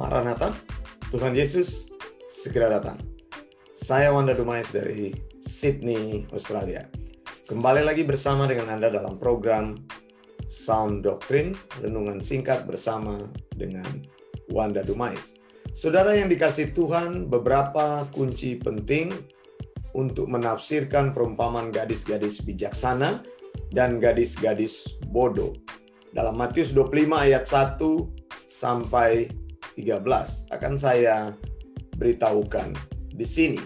Maranatha, Tuhan Yesus segera datang. Saya Wanda Dumais dari Sydney, Australia. Kembali lagi bersama dengan Anda dalam program Sound Doctrine, renungan singkat bersama dengan Wanda Dumais. Saudara yang dikasih Tuhan, beberapa kunci penting untuk menafsirkan perumpamaan gadis-gadis bijaksana dan gadis-gadis bodoh. Dalam Matius 25 ayat 1 sampai 13 akan saya beritahukan di sini.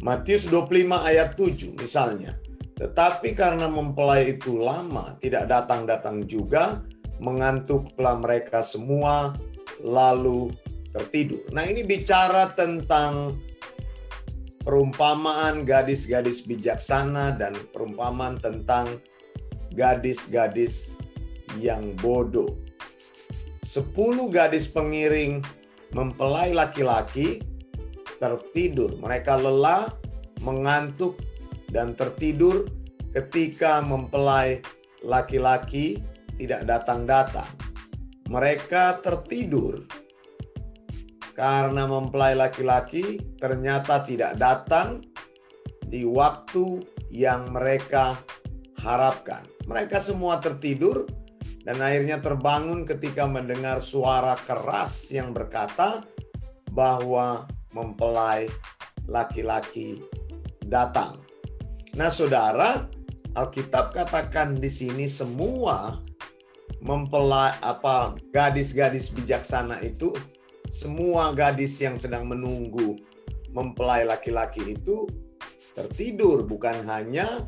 Matius 25 ayat 7 misalnya. Tetapi karena mempelai itu lama, tidak datang-datang juga, mengantuklah mereka semua, lalu tertidur. Nah ini bicara tentang perumpamaan gadis-gadis bijaksana dan perumpamaan tentang gadis-gadis yang bodoh. Sepuluh gadis pengiring mempelai laki-laki tertidur. Mereka lelah, mengantuk, dan tertidur ketika mempelai laki-laki tidak datang-datang. Mereka tertidur karena mempelai laki-laki ternyata tidak datang di waktu yang mereka harapkan. Mereka semua tertidur dan akhirnya terbangun ketika mendengar suara keras yang berkata bahwa mempelai laki-laki datang. Nah, saudara, Alkitab katakan di sini semua mempelai apa gadis-gadis bijaksana itu semua gadis yang sedang menunggu mempelai laki-laki itu tertidur bukan hanya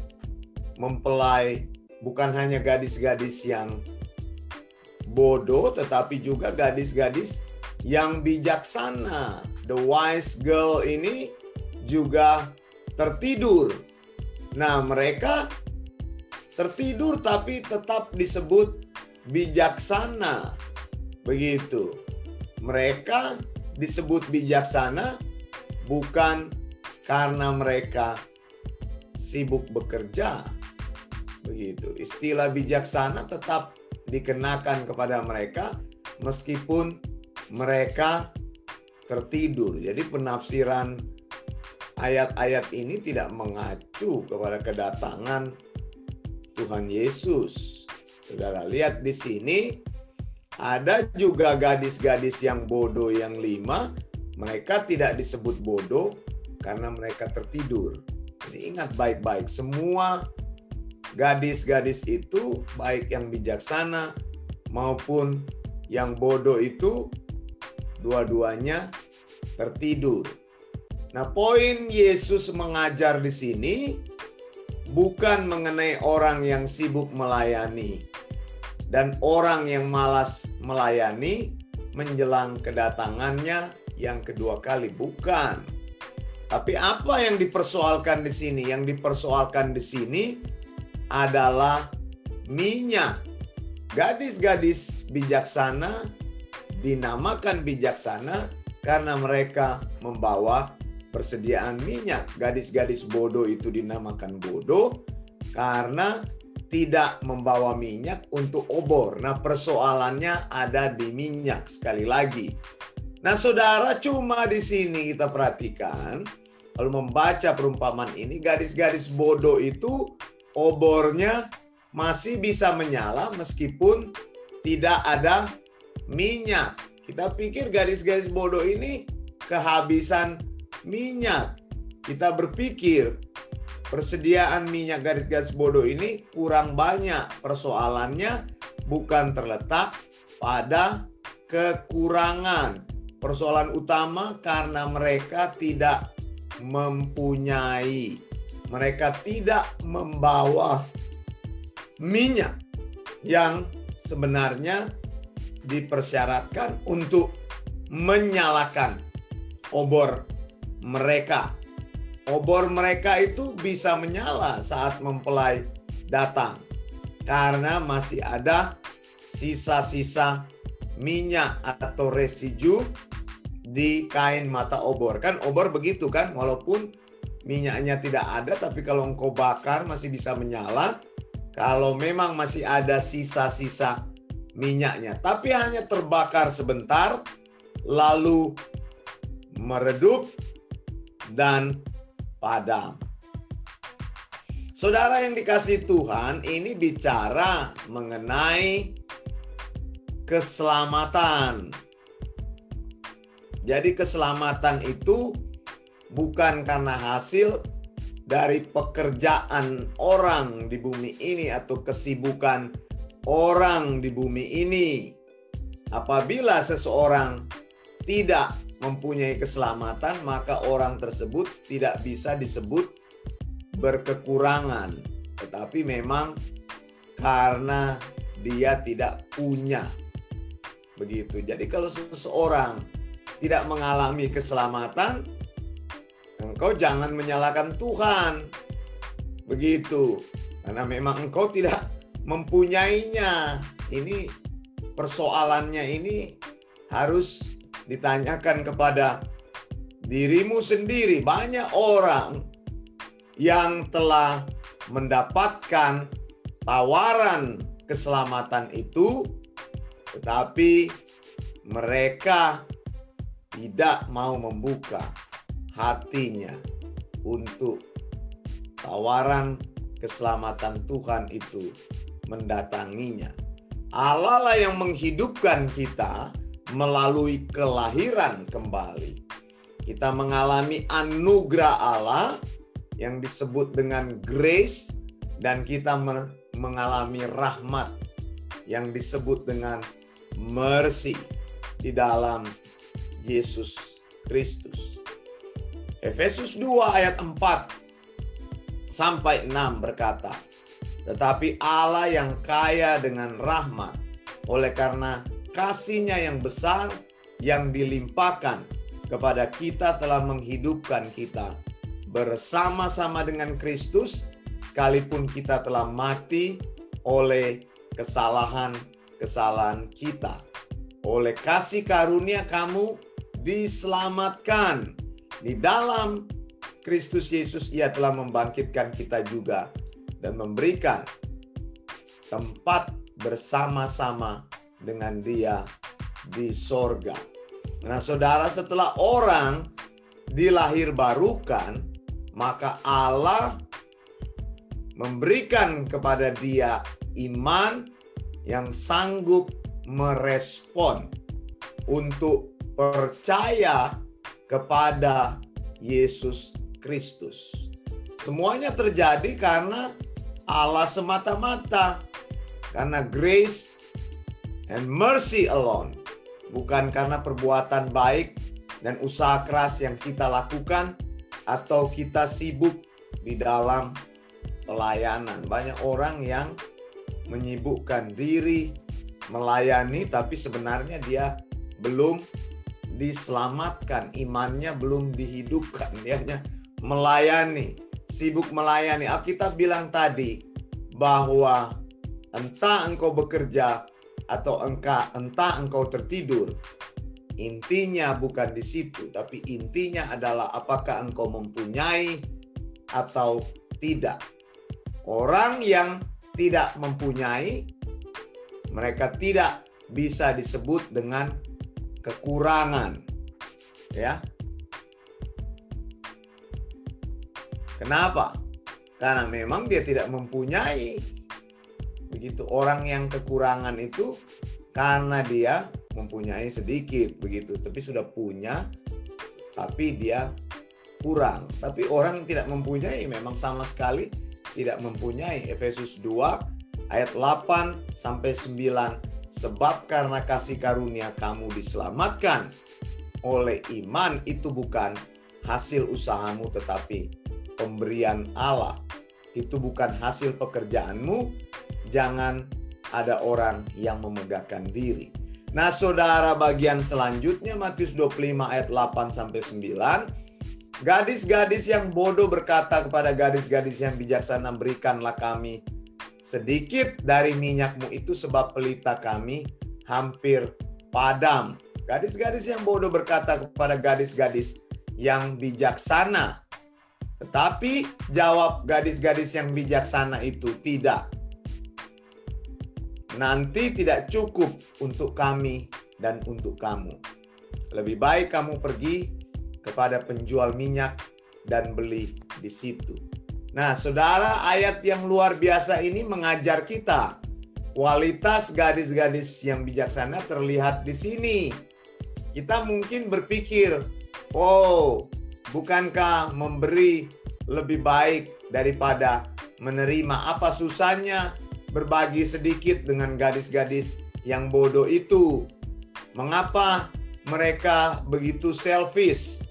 mempelai bukan hanya gadis-gadis yang bodoh tetapi juga gadis-gadis yang bijaksana. The wise girl ini juga tertidur. Nah, mereka tertidur tapi tetap disebut bijaksana. Begitu. Mereka disebut bijaksana bukan karena mereka sibuk bekerja. Begitu. Istilah bijaksana tetap dikenakan kepada mereka meskipun mereka tertidur. Jadi penafsiran ayat-ayat ini tidak mengacu kepada kedatangan Tuhan Yesus. Saudara lihat di sini ada juga gadis-gadis yang bodoh yang lima. Mereka tidak disebut bodoh karena mereka tertidur. Jadi ingat baik-baik semua gadis-gadis itu baik yang bijaksana maupun yang bodoh itu dua-duanya tertidur. Nah, poin Yesus mengajar di sini bukan mengenai orang yang sibuk melayani dan orang yang malas melayani menjelang kedatangannya yang kedua kali bukan. Tapi apa yang dipersoalkan di sini? Yang dipersoalkan di sini adalah minyak. Gadis-gadis bijaksana dinamakan bijaksana karena mereka membawa persediaan minyak. Gadis-gadis bodoh itu dinamakan bodoh karena tidak membawa minyak untuk obor. Nah, persoalannya ada di minyak sekali lagi. Nah, saudara, cuma di sini kita perhatikan kalau membaca perumpamaan ini, gadis-gadis bodoh itu obornya masih bisa menyala meskipun tidak ada minyak. Kita pikir gadis-gadis bodoh ini kehabisan minyak. Kita berpikir persediaan minyak gadis-gadis bodoh ini kurang banyak. Persoalannya bukan terletak pada kekurangan. Persoalan utama karena mereka tidak mempunyai, mereka tidak membawa minyak yang sebenarnya dipersyaratkan untuk menyalakan obor mereka. Obor mereka itu bisa menyala saat mempelai datang karena masih ada sisa-sisa minyak atau residu di kain mata obor. Kan obor begitu kan, walaupun minyaknya tidak ada, tapi kalau engkau bakar masih bisa menyala. Kalau memang masih ada sisa-sisa minyaknya, tapi hanya terbakar sebentar, lalu meredup dan padam. Saudara yang dikasih Tuhan, ini bicara mengenai keselamatan. Jadi keselamatan itu bukan karena hasil dari pekerjaan orang di bumi ini atau kesibukan orang di bumi ini. Apabila seseorang tidak mempunyai keselamatan, maka orang tersebut tidak bisa disebut berkekurangan, tetapi memang karena dia tidak punya. Begitu. Jadi kalau seseorang tidak mengalami keselamatan, engkau jangan menyalahkan Tuhan. Begitu. Karena memang engkau tidak mempunyainya. Ini persoalannya ini harus ditanyakan kepada dirimu sendiri. Banyak orang yang telah mendapatkan tawaran keselamatan itu, tetapi mereka tidak mau membuka hatinya untuk tawaran keselamatan Tuhan itu mendatanginya. Allah lah yang menghidupkan kita melalui kelahiran kembali. Kita mengalami anugerah Allah yang disebut dengan grace dan kita mengalami rahmat yang disebut dengan mercy di dalam Yesus Kristus. Efesus 2 ayat 4 sampai 6 berkata, Tetapi Allah yang kaya dengan rahmat oleh karena kasihnya yang besar yang dilimpahkan kepada kita telah menghidupkan kita bersama-sama dengan Kristus sekalipun kita telah mati oleh kesalahan-kesalahan kita. Oleh kasih karunia kamu diselamatkan. Di dalam Kristus Yesus ia telah membangkitkan kita juga dan memberikan tempat bersama-sama dengan dia di sorga. Nah saudara setelah orang dilahir barukan, maka Allah memberikan kepada dia iman yang sanggup merespon untuk percaya kepada Yesus Kristus. Semuanya terjadi karena Allah semata-mata, karena grace and mercy alone, bukan karena perbuatan baik dan usaha keras yang kita lakukan, atau kita sibuk di dalam pelayanan. Banyak orang yang menyibukkan diri melayani tapi sebenarnya dia belum diselamatkan, imannya belum dihidupkan, dia hanya melayani, sibuk melayani. Alkitab bilang tadi bahwa entah engkau bekerja atau engkau entah engkau tertidur, Intinya bukan di situ, tapi intinya adalah apakah engkau mempunyai atau tidak. Orang yang tidak mempunyai, mereka tidak bisa disebut dengan kekurangan. Ya. Kenapa? Karena memang dia tidak mempunyai. Begitu orang yang kekurangan itu karena dia mempunyai sedikit begitu, tapi sudah punya tapi dia kurang. Tapi orang yang tidak mempunyai memang sama sekali tidak mempunyai. Efesus 2 ayat 8 sampai 9 sebab karena kasih karunia kamu diselamatkan oleh iman itu bukan hasil usahamu tetapi pemberian Allah. Itu bukan hasil pekerjaanmu. Jangan ada orang yang memegahkan diri. Nah, Saudara, bagian selanjutnya Matius 25 ayat 8 sampai 9. Gadis-gadis yang bodoh berkata kepada gadis-gadis yang bijaksana, "Berikanlah kami sedikit dari minyakmu itu sebab pelita kami hampir padam." Gadis-gadis yang bodoh berkata kepada gadis-gadis yang bijaksana. Tetapi jawab gadis-gadis yang bijaksana itu tidak nanti tidak cukup untuk kami dan untuk kamu. Lebih baik kamu pergi kepada penjual minyak dan beli di situ. Nah, saudara, ayat yang luar biasa ini mengajar kita kualitas gadis-gadis yang bijaksana terlihat di sini. Kita mungkin berpikir, "Oh, bukankah memberi lebih baik daripada menerima? Apa susahnya berbagi sedikit dengan gadis-gadis yang bodoh itu?" Mengapa mereka begitu selfish?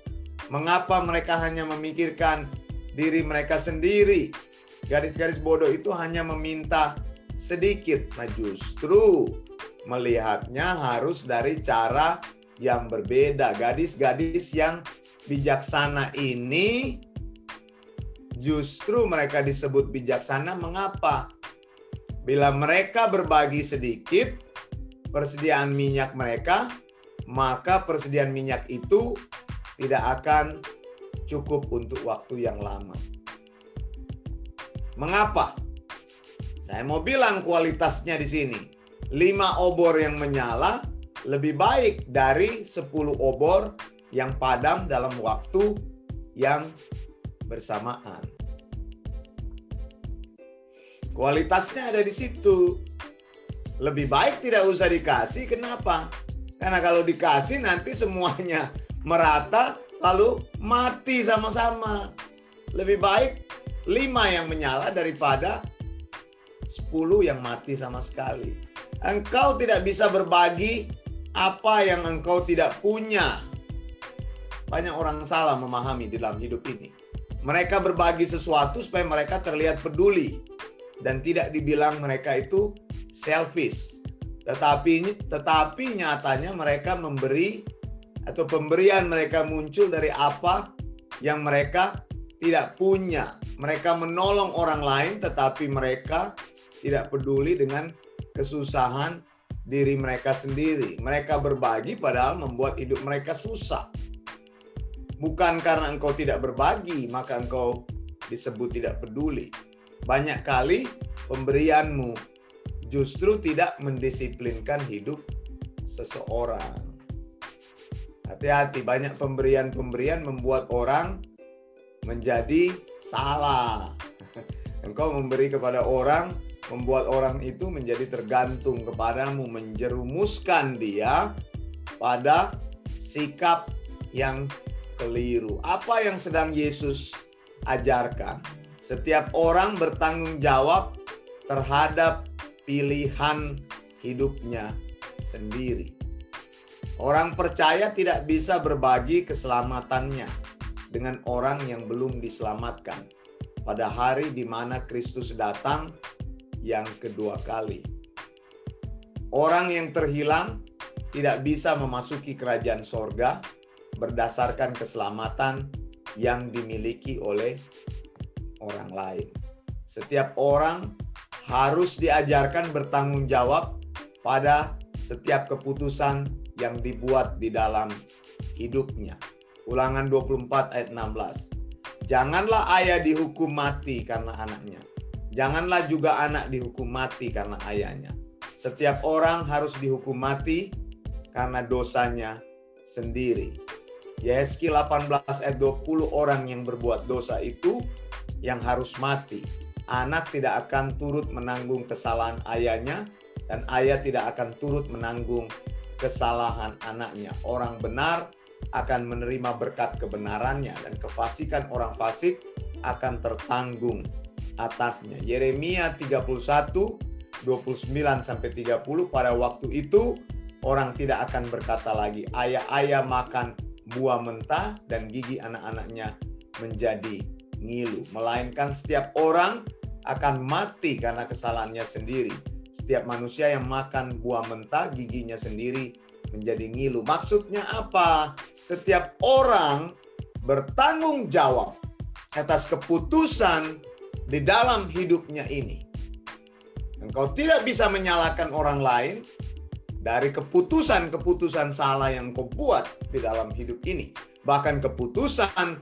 Mengapa mereka hanya memikirkan diri mereka sendiri? Gadis-gadis bodoh itu hanya meminta sedikit. Nah, justru melihatnya harus dari cara yang berbeda. Gadis-gadis yang bijaksana ini justru mereka disebut bijaksana mengapa? Bila mereka berbagi sedikit persediaan minyak mereka, maka persediaan minyak itu tidak akan cukup untuk waktu yang lama. Mengapa? Saya mau bilang kualitasnya di sini. 5 obor yang menyala lebih baik dari 10 obor yang padam dalam waktu yang bersamaan. Kualitasnya ada di situ. Lebih baik tidak usah dikasih. Kenapa? Karena kalau dikasih nanti semuanya merata lalu mati sama-sama. Lebih baik lima yang menyala daripada sepuluh yang mati sama sekali. Engkau tidak bisa berbagi apa yang engkau tidak punya. Banyak orang salah memahami di dalam hidup ini. Mereka berbagi sesuatu supaya mereka terlihat peduli dan tidak dibilang mereka itu selfish. Tetapi tetapi nyatanya mereka memberi atau pemberian mereka muncul dari apa yang mereka tidak punya. Mereka menolong orang lain tetapi mereka tidak peduli dengan kesusahan diri mereka sendiri. Mereka berbagi padahal membuat hidup mereka susah. Bukan karena engkau tidak berbagi, maka engkau disebut tidak peduli. Banyak kali pemberianmu justru tidak mendisiplinkan hidup seseorang. Hati-hati, banyak pemberian-pemberian membuat orang menjadi salah. Engkau memberi kepada orang, membuat orang itu menjadi tergantung kepadamu, menjerumuskan dia pada sikap yang keliru. Apa yang sedang Yesus ajarkan? Setiap orang bertanggung jawab terhadap pilihan hidupnya sendiri. Orang percaya tidak bisa berbagi keselamatannya dengan orang yang belum diselamatkan pada hari di mana Kristus datang yang kedua kali. Orang yang terhilang tidak bisa memasuki kerajaan sorga berdasarkan keselamatan yang dimiliki oleh orang lain. Setiap orang harus diajarkan bertanggung jawab pada setiap keputusan yang dibuat di dalam hidupnya. Ulangan 24 ayat 16. Janganlah ayah dihukum mati karena anaknya. Janganlah juga anak dihukum mati karena ayahnya. Setiap orang harus dihukum mati karena dosanya sendiri. Yeski 18 ayat 20 orang yang berbuat dosa itu yang harus mati anak tidak akan turut menanggung kesalahan ayahnya dan ayah tidak akan turut menanggung kesalahan anaknya. Orang benar akan menerima berkat kebenarannya dan kefasikan orang fasik akan tertanggung atasnya. Yeremia 31 29 sampai 30 pada waktu itu orang tidak akan berkata lagi ayah-ayah makan buah mentah dan gigi anak-anaknya menjadi ngilu melainkan setiap orang akan mati karena kesalahannya sendiri. Setiap manusia yang makan buah mentah giginya sendiri menjadi ngilu. Maksudnya apa? Setiap orang bertanggung jawab atas keputusan di dalam hidupnya ini. Engkau tidak bisa menyalahkan orang lain dari keputusan-keputusan salah yang kau buat di dalam hidup ini. Bahkan keputusan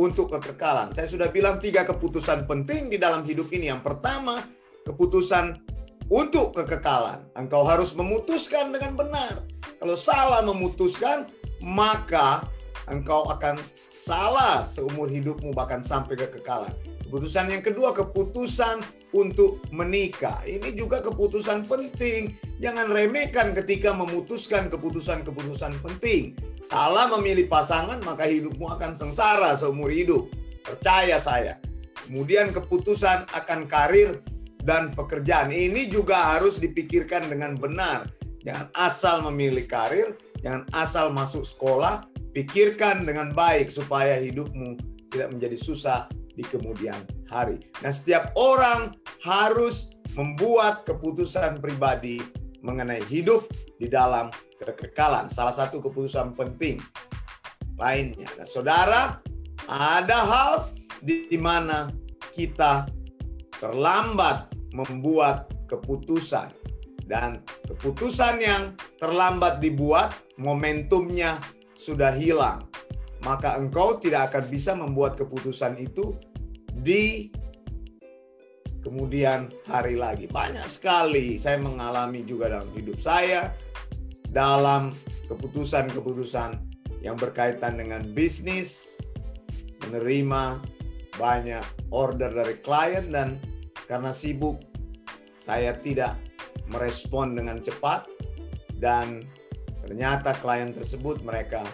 untuk kekekalan. Saya sudah bilang tiga keputusan penting di dalam hidup ini. Yang pertama, keputusan untuk kekekalan. Engkau harus memutuskan dengan benar. Kalau salah memutuskan, maka engkau akan salah seumur hidupmu bahkan sampai kekekalan. Keputusan yang kedua, keputusan untuk menikah. Ini juga keputusan penting. Jangan remehkan ketika memutuskan keputusan-keputusan penting. Salah memilih pasangan, maka hidupmu akan sengsara seumur hidup. Percaya saya. Kemudian keputusan akan karir dan pekerjaan. Ini juga harus dipikirkan dengan benar. Jangan asal memilih karir, jangan asal masuk sekolah, pikirkan dengan baik supaya hidupmu tidak menjadi susah di kemudian hari. Nah, setiap orang harus membuat keputusan pribadi mengenai hidup di dalam kekekalan. Salah satu keputusan penting lainnya. Nah, saudara, ada hal di mana kita terlambat membuat keputusan dan keputusan yang terlambat dibuat momentumnya sudah hilang maka engkau tidak akan bisa membuat keputusan itu di kemudian hari lagi. Banyak sekali saya mengalami juga dalam hidup saya dalam keputusan-keputusan yang berkaitan dengan bisnis, menerima banyak order dari klien dan karena sibuk saya tidak merespon dengan cepat dan ternyata klien tersebut mereka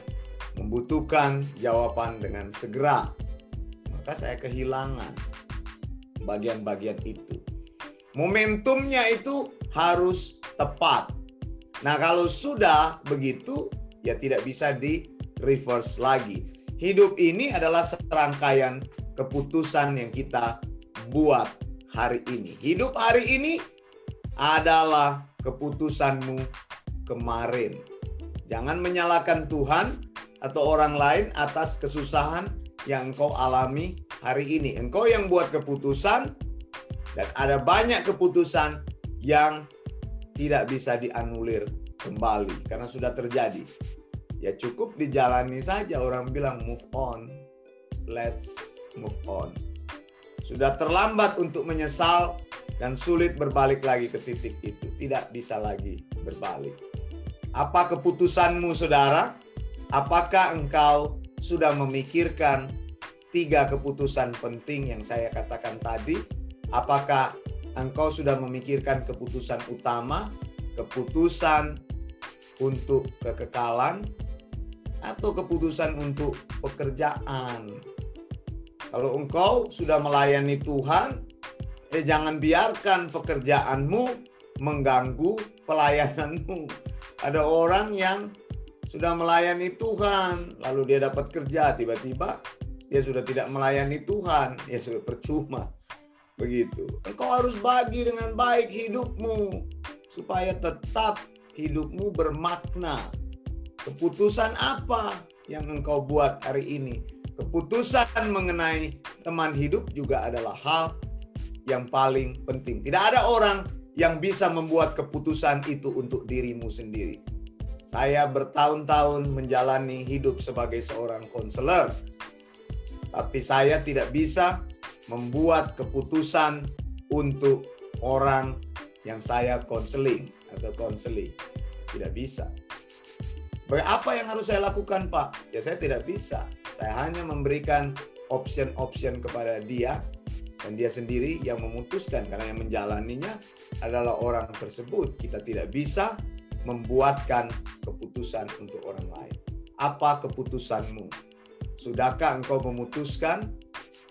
membutuhkan jawaban dengan segera, maka saya kehilangan bagian-bagian itu. Momentumnya itu harus tepat. Nah, kalau sudah begitu, ya tidak bisa di reverse lagi. Hidup ini adalah serangkaian keputusan yang kita buat hari ini. Hidup hari ini adalah keputusanmu kemarin. Jangan menyalahkan Tuhan atau orang lain atas kesusahan yang engkau alami hari ini. Engkau yang buat keputusan dan ada banyak keputusan yang tidak bisa dianulir kembali karena sudah terjadi. Ya cukup dijalani saja orang bilang move on. Let's move on. Sudah terlambat untuk menyesal dan sulit berbalik lagi ke titik itu. Tidak bisa lagi berbalik. Apa keputusanmu saudara? Apakah engkau sudah memikirkan tiga keputusan penting yang saya katakan tadi? Apakah engkau sudah memikirkan keputusan utama, keputusan untuk kekekalan, atau keputusan untuk pekerjaan? Kalau engkau sudah melayani Tuhan, eh jangan biarkan pekerjaanmu mengganggu pelayananmu. Ada orang yang sudah melayani Tuhan, lalu dia dapat kerja, tiba-tiba dia sudah tidak melayani Tuhan, ya sudah percuma. Begitu. Engkau harus bagi dengan baik hidupmu supaya tetap hidupmu bermakna. Keputusan apa yang engkau buat hari ini? Keputusan mengenai teman hidup juga adalah hal yang paling penting. Tidak ada orang yang bisa membuat keputusan itu untuk dirimu sendiri saya bertahun-tahun menjalani hidup sebagai seorang konselor, tapi saya tidak bisa membuat keputusan untuk orang yang saya konseling atau konseling. Tidak bisa. Apa yang harus saya lakukan, Pak? Ya saya tidak bisa. Saya hanya memberikan option-option kepada dia dan dia sendiri yang memutuskan karena yang menjalaninya adalah orang tersebut. Kita tidak bisa membuatkan keputusan untuk orang lain. Apa keputusanmu? Sudahkah engkau memutuskan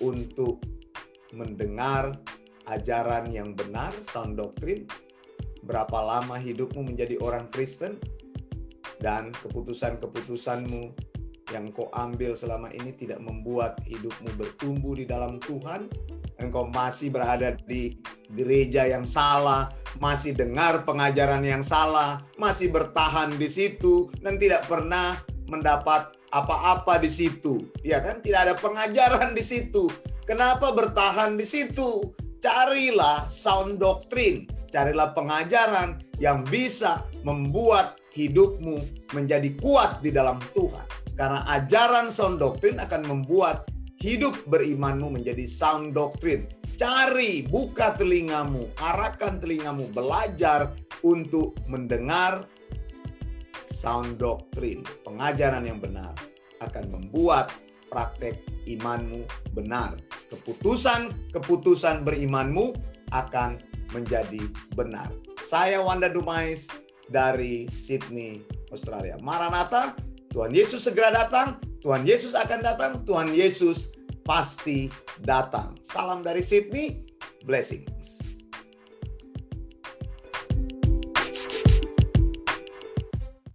untuk mendengar ajaran yang benar, sound doctrine? Berapa lama hidupmu menjadi orang Kristen? Dan keputusan-keputusanmu yang kau ambil selama ini tidak membuat hidupmu bertumbuh di dalam Tuhan? engkau masih berada di gereja yang salah, masih dengar pengajaran yang salah, masih bertahan di situ dan tidak pernah mendapat apa-apa di situ. Ya kan? Tidak ada pengajaran di situ. Kenapa bertahan di situ? Carilah sound doctrine, carilah pengajaran yang bisa membuat hidupmu menjadi kuat di dalam Tuhan. Karena ajaran sound doctrine akan membuat hidup berimanmu menjadi sound doctrine. Cari, buka telingamu, arahkan telingamu, belajar untuk mendengar sound doctrine, pengajaran yang benar akan membuat praktek imanmu benar. Keputusan-keputusan berimanmu akan menjadi benar. Saya Wanda Dumais dari Sydney, Australia. Maranatha, Tuhan Yesus segera datang, Tuhan Yesus akan datang, Tuhan Yesus pasti datang. Salam dari Sydney, blessings.